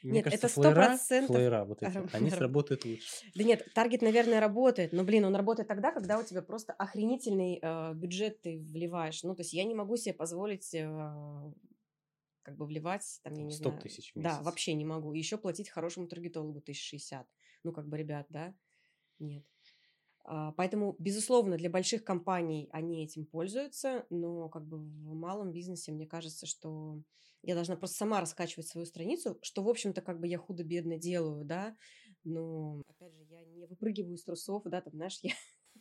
мне нет, кажется, это сто процентов. флеера вот эти, они сработают лучше. Да нет, target, наверное, работает, но, блин, он работает тогда, когда у тебя просто охренительный э, бюджет ты вливаешь. Ну, то есть я не могу себе позволить э, как бы вливать, там, я не 100 знаю. тысяч в месяц. Да, вообще не могу. Еще платить хорошему таргетологу 1060. Ну, как бы, ребят, да? Нет. А, поэтому, безусловно, для больших компаний они этим пользуются, но как бы в малом бизнесе мне кажется, что я должна просто сама раскачивать свою страницу, что, в общем-то, как бы я худо-бедно делаю, да, но, опять же, я не выпрыгиваю из трусов, да, там, знаешь, я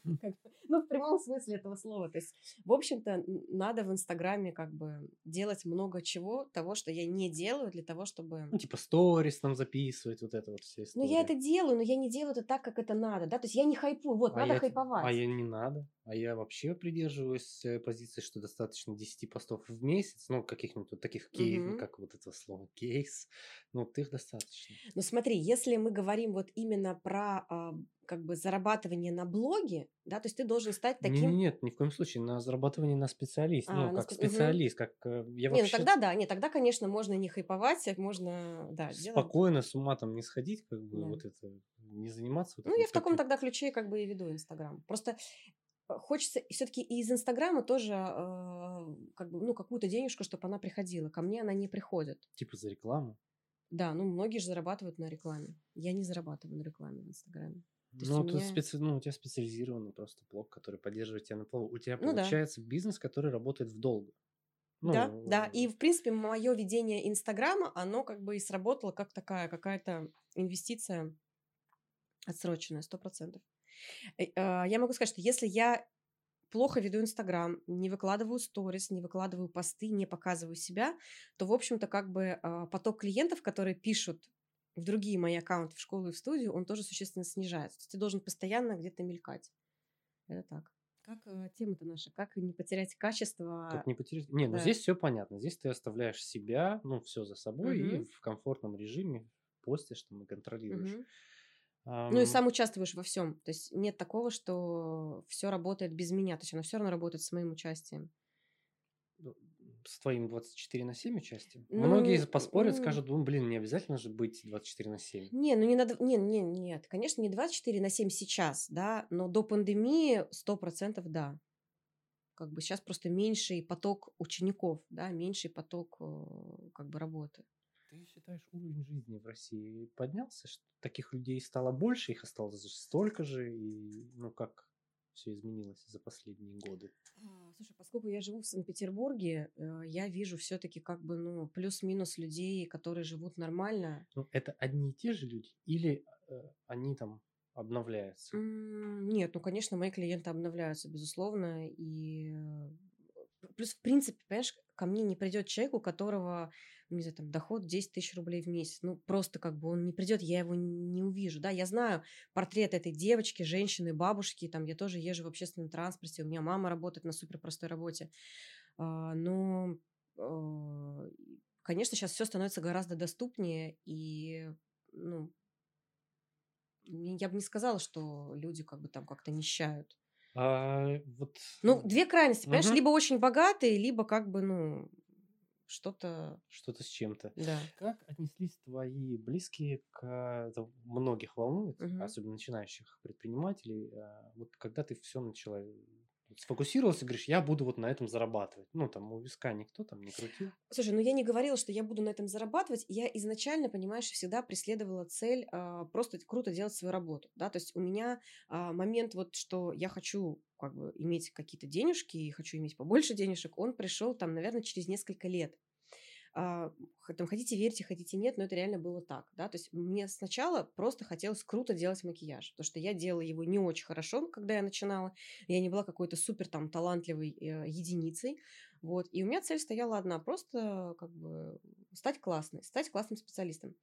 ну, в прямом смысле этого слова. То есть, в общем-то, надо в Инстаграме как бы делать много чего, того, что я не делаю для того, чтобы... Ну, типа сторис там записывать, вот это вот все Ну, я это делаю, но я не делаю это так, как это надо, да, то есть я не хайпую, вот, а надо я, хайповать. А я не надо. А я вообще придерживаюсь э, позиции, что достаточно 10 постов в месяц, ну, каких-нибудь вот таких кейс, Мгм. как вот это слово кейс, ну, вот их достаточно. Ну смотри, если мы говорим вот именно про а, как бы зарабатывание на блоге, да, то есть ты должен стать Не, таким... нет, ни в коем случае, на зарабатывание на специалист, А, ну, на как спе- специалист, как э, я Не, ну вообще тогда да, нет, тогда, конечно, можно не хайповать, а можно, да, делать. спокойно с ума там не сходить, как бы Да. вот это, не заниматься вот Ну, я в таком тогда ключе как бы и веду Инстаграм. Просто э, хочется все-таки из Инстаграма тоже э, как бы, ну, какую-то денежку, чтобы она приходила. Ко мне она не приходит. Типа за рекламу. Да, ну, многие же зарабатывают на рекламе. Я не зарабатываю на рекламе в Инстаграме. То Ну, у меня- специ- ну, у тебя специализированный просто блог, который поддерживает тебя на плаву. У тебя Ну да. получается бизнес, который работает в долгу. да, Ну, да. И, в принципе, мое ведение Инстаграма, оно как бы и сработало как такая какая-то инвестиция отсроченная, сто процентов. Э, а, Я могу сказать, что если я плохо веду Инстаграм, не выкладываю сторис, не выкладываю посты, не показываю себя, то, в общем-то, как бы а, поток клиентов, которые пишут в другие мои аккаунты, в школу и в студию, он тоже существенно снижается. То есть ты должен постоянно где-то мелькать. Это так. Как э, тема-то наша? Как не потерять качество? Как не потерять. Не, ну да. здесь все понятно. Здесь ты оставляешь себя, ну, все за собой и Мгм. в комфортном режиме постишь там и контролируешь. Мгм. Ну и Ам, сам участвуешь во всем. То есть нет такого, что все работает без меня. То есть оно все равно работает с моим участием. ну, С твоим 24 на 7 участием. Ну, Многие поспорят, м. скажут, ну, блин, не обязательно же быть 24 на 7. Не, ну не надо, не, не, нет, конечно, не 24 на 7 сейчас, да, но до пандемии 100% да. Как бы сейчас просто меньший поток учеников, да, меньший поток э, как бы работы. Ты считаешь, уровень жизни в России поднялся? Что таких людей стало больше, их осталось столько же? И, ну, как все изменилось за последние годы? А, Слушай, поскольку я живу в Санкт-Петербурге, э, я вижу все-таки как бы, ну, плюс-минус людей, которые живут нормально. Ну, это одни и те же люди? Или э, они там обновляются? Нет, ну, конечно, мои клиенты обновляются, безусловно, и э, плюс, в принципе, понимаешь, ко мне не придет человек, у которого, не знаю, там, доход 10 тысяч рублей в месяц. Ну, просто как бы он не придет, я его не увижу, да, я знаю портрет этой девочки, женщины, бабушки, там, я тоже езжу в общественном транспорте, у меня мама работает на супер простой работе, А, но, э, конечно, сейчас все становится гораздо доступнее, и, ну, я бы не сказала, что люди как бы там как-то нищают. А, вот... Ну, две крайности, понимаешь, Мгм. либо очень богатые, либо как бы, ну, что-то, Что-то с чем-то. да. Как отнеслись твои близкие к... Это многих волнует, Мгм. особенно начинающих предпринимателей. а, Вот когда ты все начала... Сфокусировался, говоришь, я буду вот на этом зарабатывать. Ну, там у виска никто там не крутил. Слушай, ну я не говорила, что я буду на этом зарабатывать. Я изначально, понимаешь, всегда преследовала цель а, просто круто делать свою работу, да. То есть у меня а, момент вот, что я хочу как бы иметь какие-то денежки и хочу иметь побольше денежек, он пришел там, наверное, через несколько лет. А, там, хотите верьте, хотите нет, но это реально было так, да, то есть мне сначала просто хотелось круто делать макияж, потому что я делала его не очень хорошо, когда я начинала, я не была какой-то супер там талантливой э, единицей, вот, и у меня цель стояла одна, просто как бы стать классной, стать классным специалистом.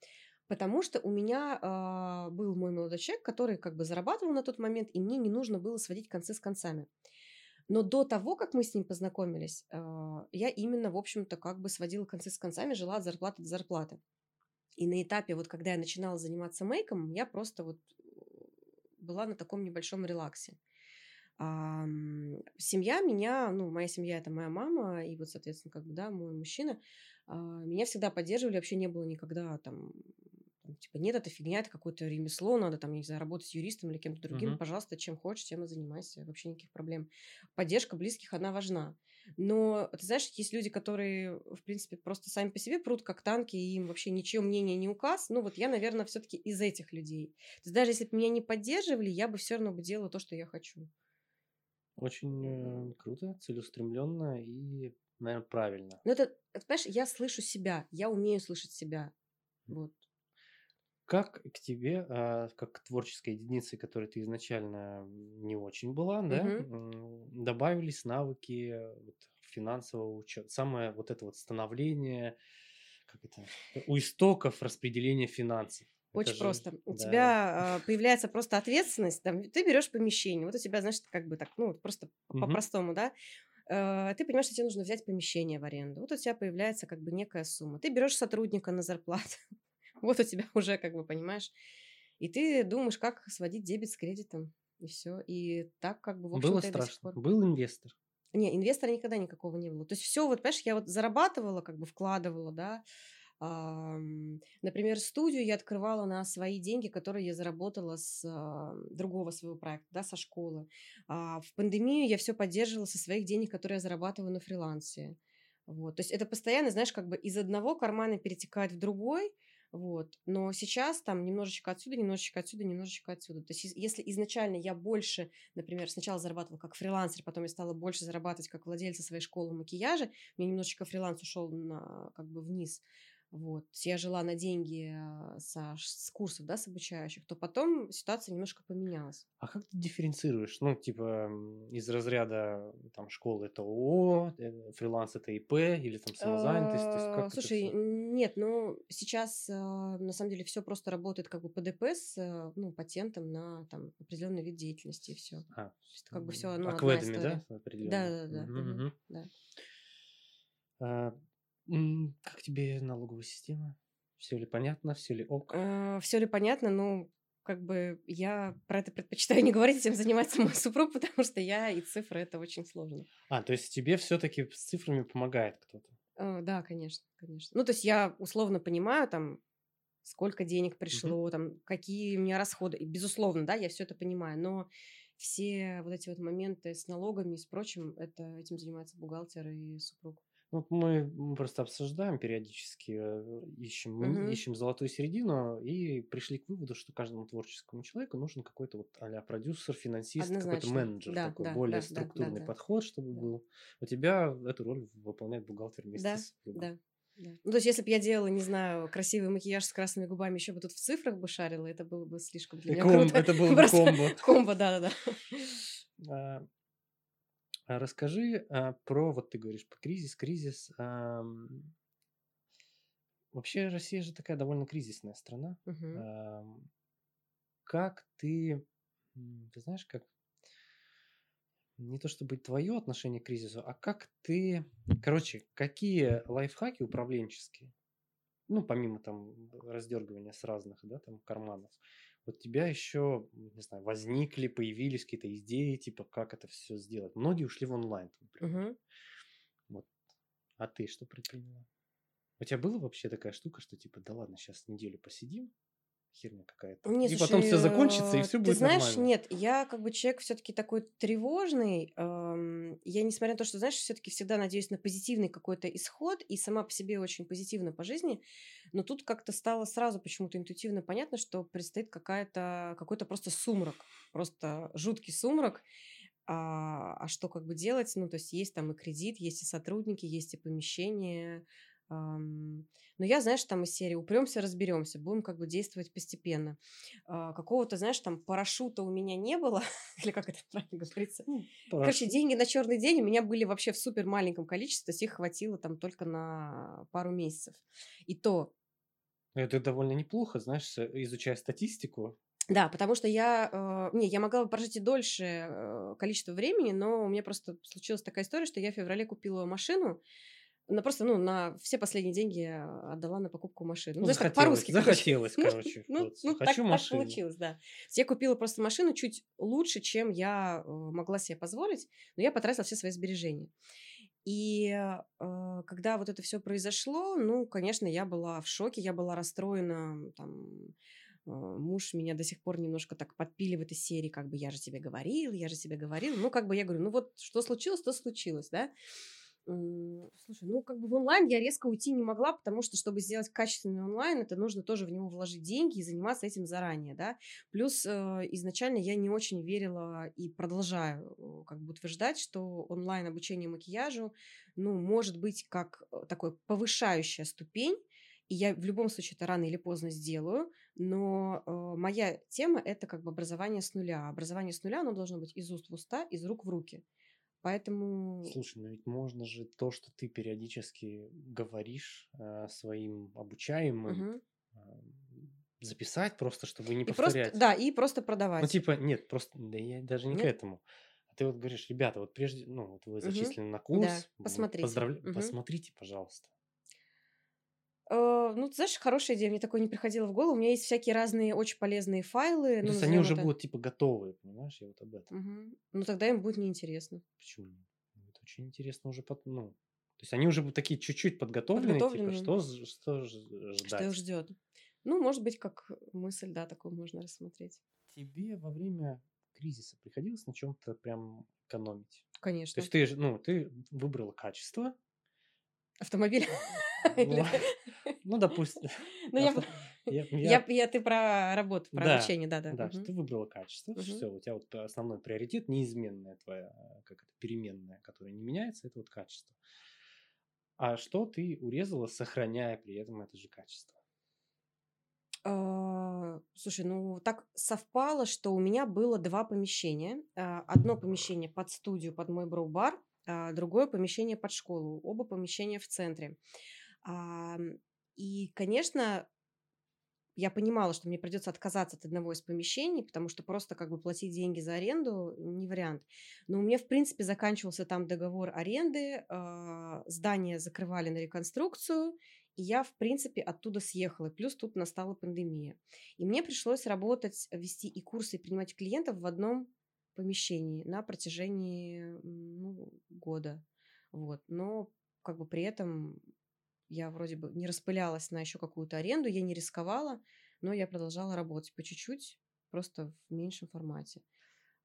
Потому что у меня а, был мой молодой человек, который как бы зарабатывал на тот момент, и мне не нужно было сводить концы с концами. Но до того, как мы с ним познакомились, а, я именно, в общем-то, как бы сводила концы с концами, жила от зарплаты до зарплаты. И на этапе, вот когда я начинала заниматься мейком, я просто вот была на таком небольшом релаксе. А, семья меня, ну, моя семья это моя мама, и вот, соответственно, как бы, да, мой мужчина, а, меня всегда поддерживали, вообще не было никогда там, типа, нет, это фигня, это какое-то ремесло, надо там, не знаю, работать с юристом или кем-то другим, Мгм. пожалуйста, чем хочешь, тем и занимайся, вообще никаких проблем. Поддержка близких, она важна. Но, ты знаешь, есть люди, которые, в принципе, просто сами по себе прут как танки, и им вообще ничего мнения не указ. Ну, вот я, наверное, все-таки из этих людей. То есть даже если бы меня не поддерживали, я бы все равно бы делала то, что я хочу. Очень э, круто, целеустремленно и, наверное, правильно. Но это, это, понимаешь, я слышу себя, я умею слышать себя. Вот. Как к тебе, а, как к творческой единице, которой ты изначально не очень была, да, добавились навыки вот, финансового учета, самое вот это вот становление, как это, у истоков распределения финансов. Очень же, просто. У да. тебя э, появляется просто ответственность. Там, ты берешь помещение. Вот у тебя, знаешь, как бы так, ну, просто угу. по-простому, да. Э, ты понимаешь, что тебе нужно взять помещение в аренду. Вот у тебя появляется как бы некая сумма. Ты берешь сотрудника на зарплату. Вот у тебя уже, как бы, понимаешь. И ты думаешь, как сводить дебет с кредитом. И все. И так как бы, в общем Было страшно. Был инвестор. Не, инвестора никогда никакого не было. То есть все, вот, понимаешь, я вот зарабатывала, как бы вкладывала, да, Например, студию я открывала на свои деньги, которые я заработала с а, другого своего проекта, да, со школы. А в пандемию я все поддерживала со своих денег, которые я зарабатываю на фрилансе. Вот. То есть это постоянно, знаешь, как бы из одного кармана перетекает в другой, вот. Но сейчас там немножечко отсюда, немножечко отсюда, немножечко отсюда. То есть если изначально я больше, например, сначала зарабатывала как фрилансер, потом я стала больше зарабатывать как владельца своей школы макияжа, мне немножечко фриланс ушел на, как бы вниз, вот, я жила на деньги а, со, с курсов, да, с обучающих, то потом ситуация немножко поменялась. А как ты дифференцируешь? Ну, типа, из разряда там школы это ООО, э, фриланс это ИП или там самозанятость? То есть как Слушай, нет, ну, сейчас на самом деле все просто работает как бы по ДПС, э, ну, патентом на там определенный вид деятельности и все. А, как бы все, ну, Акведами, да? Да, да, да. Угу, угу. да. Как тебе налоговая система? Все ли понятно, все ли ок? Э, все ли понятно, ну, как бы я про это предпочитаю не говорить, этим занимается мой супруг, потому что я и цифры это очень сложно. А, то есть тебе все-таки с цифрами помогает кто-то? Э, да, конечно, конечно. Ну, то есть я условно понимаю, там, сколько денег пришло, угу. там, какие у меня расходы. И, безусловно, да, я все это понимаю, но все вот эти вот моменты с налогами и с прочим, это этим занимается бухгалтер и супруг. Вот мы просто обсуждаем периодически, э, ищем, мы ищем золотую середину и пришли к выводу, что каждому творческому человеку нужен какой-то вот а продюсер, финансист, какой-то менеджер, Да, такой да, более да, структурный да. подход, чтобы Да. был. У тебя эту роль выполняет бухгалтер вместе Да, с да, да. Ну, то есть, если бы я делала, не знаю, красивый макияж с красными губами, еще бы тут в цифрах бы шарила, это было бы слишком для меня Ком, круто. это было бы комбо. комбо, да-да-да. А, расскажи а, про, вот ты говоришь, кризис, кризис. А, вообще Россия же такая довольно кризисная страна. Угу. А, как ты, ты знаешь, как не то чтобы твое отношение к кризису, а как ты, короче, какие лайфхаки управленческие, ну, помимо там раздергивания с разных, да, там карманов, у тебя еще, не знаю, возникли, появились какие-то идеи, типа, как это все сделать. Многие ушли в онлайн, например. Угу. Вот. А ты что предприняла? У тебя была вообще такая штука, что типа, да ладно, сейчас неделю посидим, херня какая-то. Нет, и слушай, потом все закончится, и все будет ты знаешь, нормально. нет, я как бы человек все-таки такой тревожный. Эм, я, несмотря на то, что, знаешь, все-таки всегда надеюсь на позитивный какой-то исход, и сама по себе очень позитивна по жизни, но тут как-то стало сразу почему-то интуитивно понятно, что предстоит какая-то, какой-то просто сумрак, просто жуткий сумрак. А, а что как бы делать? Ну, то есть есть там и кредит, есть и сотрудники, есть и помещение, но я, знаешь, там из серии упремся, разберемся, будем как бы действовать постепенно. А, какого-то, знаешь, там парашюта у меня не было, или как это правильно говорится. Ну, Короче, деньги на черный день у меня были вообще в супер маленьком количестве, то есть их хватило там только на пару месяцев. И то... Это довольно неплохо, знаешь, изучая статистику, да, потому что я, э, не, я могла бы прожить и дольше э, количество времени, но у меня просто случилась такая история, что я в феврале купила машину, на просто, ну, на все последние деньги отдала на покупку машины. Ну, ну захотелось, по-русски. Захотелось, короче. Ну, ну Хочу так, так получилось, да. Я купила просто машину чуть лучше, чем я э, могла себе позволить, но я потратила все свои сбережения. И э, когда вот это все произошло, ну, конечно, я была в шоке, я была расстроена, там, э, муж меня до сих пор немножко так подпиливает из серии, как бы я же тебе говорил, я же тебе говорил. Ну, как бы я говорю, ну вот что случилось, то случилось, да. Слушай, ну как бы в онлайн я резко уйти не могла, потому что, чтобы сделать качественный онлайн, это нужно тоже в него вложить деньги и заниматься этим заранее, да. Плюс э, изначально я не очень верила и продолжаю э, как бы утверждать, что онлайн обучение макияжу, ну, может быть как э, такой повышающая ступень, и я в любом случае это рано или поздно сделаю, но э, моя тема это как бы образование с нуля. Образование с нуля, оно должно быть из уст в уста, из рук в руки. Поэтому... Слушай, ну ведь можно же то, что ты периодически говоришь э, своим обучаемым, угу. э, записать просто, чтобы не И просто, повторять. да, и просто Ну, продавать. типа, нет, просто, да я даже не к Нет? этому. А ты вот говоришь, ребята, вот прежде, ну, вот вы зачислены на Да, курс, м, посмотрите. поздравля- Мгм. посмотрите, пожалуйста. Э, Ну, ты знаешь, хорошая идея, мне такое не приходило в голову. У меня есть всякие разные очень полезные файлы, Ну, ну, то есть они уже это. будут, типа, готовые, понимаешь, я вот об этом. Мгм. Ну, тогда им будет неинтересно. Почему? Ну, Это очень интересно уже, под, ну, то есть они уже будут такие чуть-чуть подготовленные, типа, Подготовленные. что, ж- что Что их ждать. ждет? Ну, может быть, как мысль, да, такую можно рассмотреть. Тебе во время кризиса приходилось на чем-то прям экономить? То Конечно. есть ты, ну, ты выбрала качество, Автомобиль? ну, ну, допустим, Ну, я, ты про работу, про обучение, да, да. что ты выбрала качество, все, у тебя вот основной приоритет, неизменная твоя, э, как это, переменная, которая не меняется, это вот качество. А что ты урезала, сохраняя при этом это же качество? А, Слушай, ну так совпало, что у меня было два помещения. А, Одно помещение под студию, под мой броу-бар, а другое помещение под школу. Оба помещения в центре. А, И, конечно, я понимала, что мне придется отказаться от одного из помещений, потому что просто как бы платить деньги за аренду не вариант. Но у меня, в принципе, заканчивался там договор аренды, а, здание закрывали на реконструкцию, и я, в принципе, оттуда съехала. Плюс тут настала пандемия. И мне пришлось работать, вести и курсы, и принимать клиентов в одном помещении на протяжении ну, года. Вот. Но как бы при этом я вроде бы не распылялась на еще какую-то аренду, я не рисковала, но я продолжала работать по чуть-чуть, просто в меньшем формате.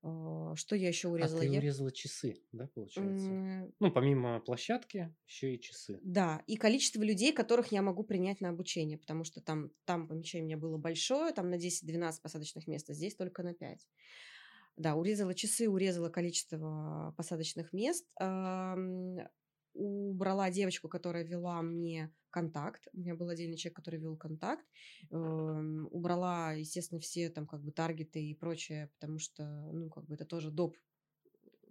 А, Что я еще А урезала? ты Я- урезала часы, да, получается? М, Ну, помимо площадки, еще и часы. Да, и количество людей, которых я могу принять на обучение, потому что там, там помещение у меня было большое, там на 10-12 посадочных мест, а здесь только на 5. Да, урезала часы, урезала количество посадочных мест, убрала девочку, которая вела мне контакт. У меня был отдельный человек, который вел контакт. Эм, Убрала, естественно, все там как бы таргеты и прочее, потому что, ну, как бы это тоже доп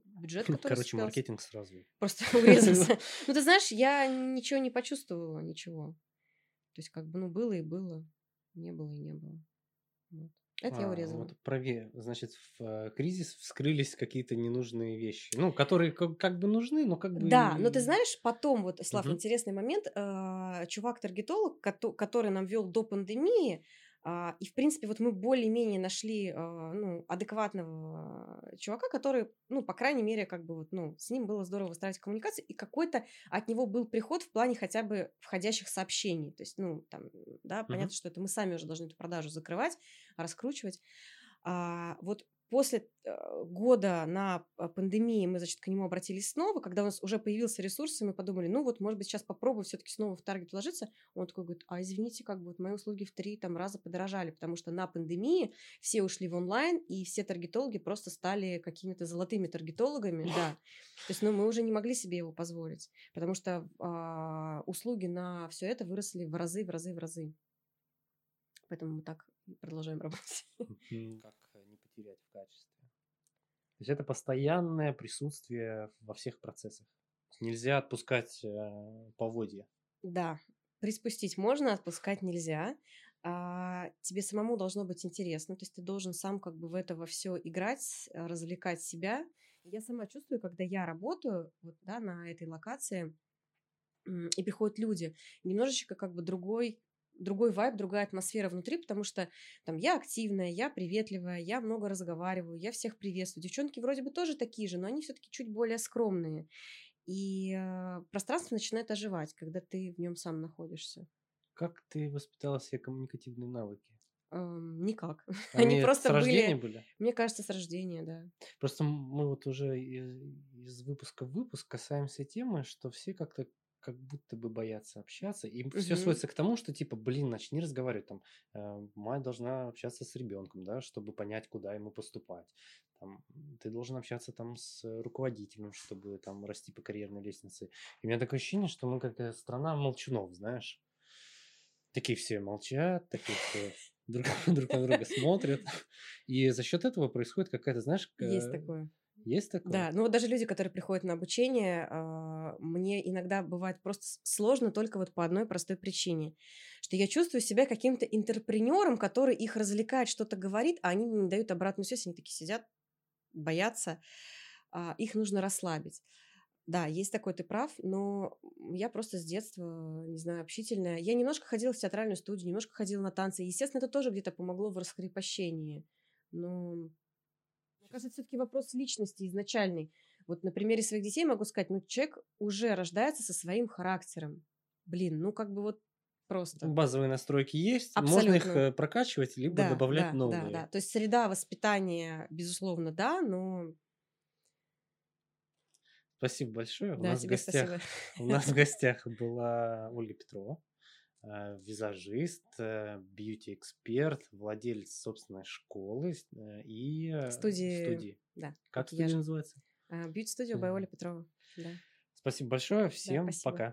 бюджет, который Короче, осуществлялся. маркетинг сразу. Просто урезался. Ну, ты знаешь, я ничего не почувствовала, ничего. То есть, как бы, ну, было и было, не было и не было. Вот. Это я А, урезала. Вот правее, значит, в э, кризис вскрылись какие-то ненужные вещи. Ну, которые как, как бы нужны, но как бы... Да, но ты знаешь, потом, вот, Слав, Мгм. интересный момент, а, чувак-таргетолог, кото- который нам вел до пандемии, и, в принципе, вот мы более-менее нашли, а, ну, адекватного чувака, который, ну, по крайней мере, как бы вот, ну, с ним было здорово выстраивать коммуникацию, и какой-то от него был приход в плане хотя бы входящих сообщений, то есть, ну, там, да, понятно, что это мы сами уже должны эту продажу закрывать, раскручивать. А, вот после э, года на а, пандемии мы, значит, к нему обратились снова, когда у нас уже появился ресурс, и мы подумали, ну вот, может быть, сейчас попробую все-таки снова в таргет вложиться. Он такой говорит, а извините, как бы вот мои услуги в три там раза подорожали, потому что на пандемии все ушли в онлайн, и все таргетологи просто стали какими-то золотыми таргетологами, да. То есть, ну, мы уже не могли себе его позволить, потому что а, услуги на все это выросли в разы, в разы, в разы. Поэтому мы так продолжаем работать. Как э, не потерять в качестве. То есть это постоянное присутствие во всех процессах. Нельзя отпускать э, поводья. Да, приспустить можно, отпускать нельзя. А, тебе самому должно быть интересно, то есть ты должен сам как бы в это во все играть, а, развлекать себя. Я сама чувствую, когда я работаю вот, да, на этой локации, и приходят люди, немножечко как бы другой другой вайб, другая атмосфера внутри, потому что там я активная, я приветливая, я много разговариваю, я всех приветствую. Девчонки вроде бы тоже такие же, но они все-таки чуть более скромные. И э, пространство начинает оживать, когда ты в нем сам находишься. Как ты воспитала себе коммуникативные навыки? Эм, никак. Они Они просто с рождения были, были? мне кажется, с рождения, да. Просто мы вот уже из, из выпуска в выпуск касаемся темы, что все как-то как будто бы боятся общаться. И все Мгм. сводится к тому, что типа, блин, начни разговаривать. Там, э, мать должна общаться с ребенком, да, чтобы понять, куда ему поступать. Там, ты должен общаться там с руководителем, чтобы там расти по карьерной лестнице. И у меня такое ощущение, что мы как э, страна молчунов, знаешь. Такие все молчат, такие все друг, друг на друга смотрят. И за счет этого происходит какая-то, знаешь, Есть э, такое. Есть такое? Да, ну вот даже люди, которые приходят на обучение, а, мне иногда бывает просто сложно только вот по одной простой причине, что я чувствую себя каким-то интерпренером, который их развлекает, что-то говорит, а они мне не дают обратную связь, они такие сидят, боятся, а, их нужно расслабить. Да, есть такой, ты прав, но я просто с детства, не знаю, общительная. Я немножко ходила в театральную студию, немножко ходила на танцы. Естественно, это тоже где-то помогло в раскрепощении. Но кажется, все-таки вопрос личности изначальный. Вот на примере своих детей могу сказать, ну, человек уже рождается со своим характером. Блин, ну, как бы вот просто. Базовые настройки есть, можно их Абсолютно. э, прокачивать, либо Да, добавлять да, да, новые. да. То есть среда воспитания, безусловно, да, но Спасибо большое. У да, нас в тебе гостях, спасибо. у нас в гостях была Ольга Петрова, визажист, э, бьюти-эксперт, владелец собственной школы э, и э, Студии, студии. да, Как студия называется? Бьюти-студио by Мгм. Оля Петрова. Да. Спасибо большое, Да, всем спасибо. пока.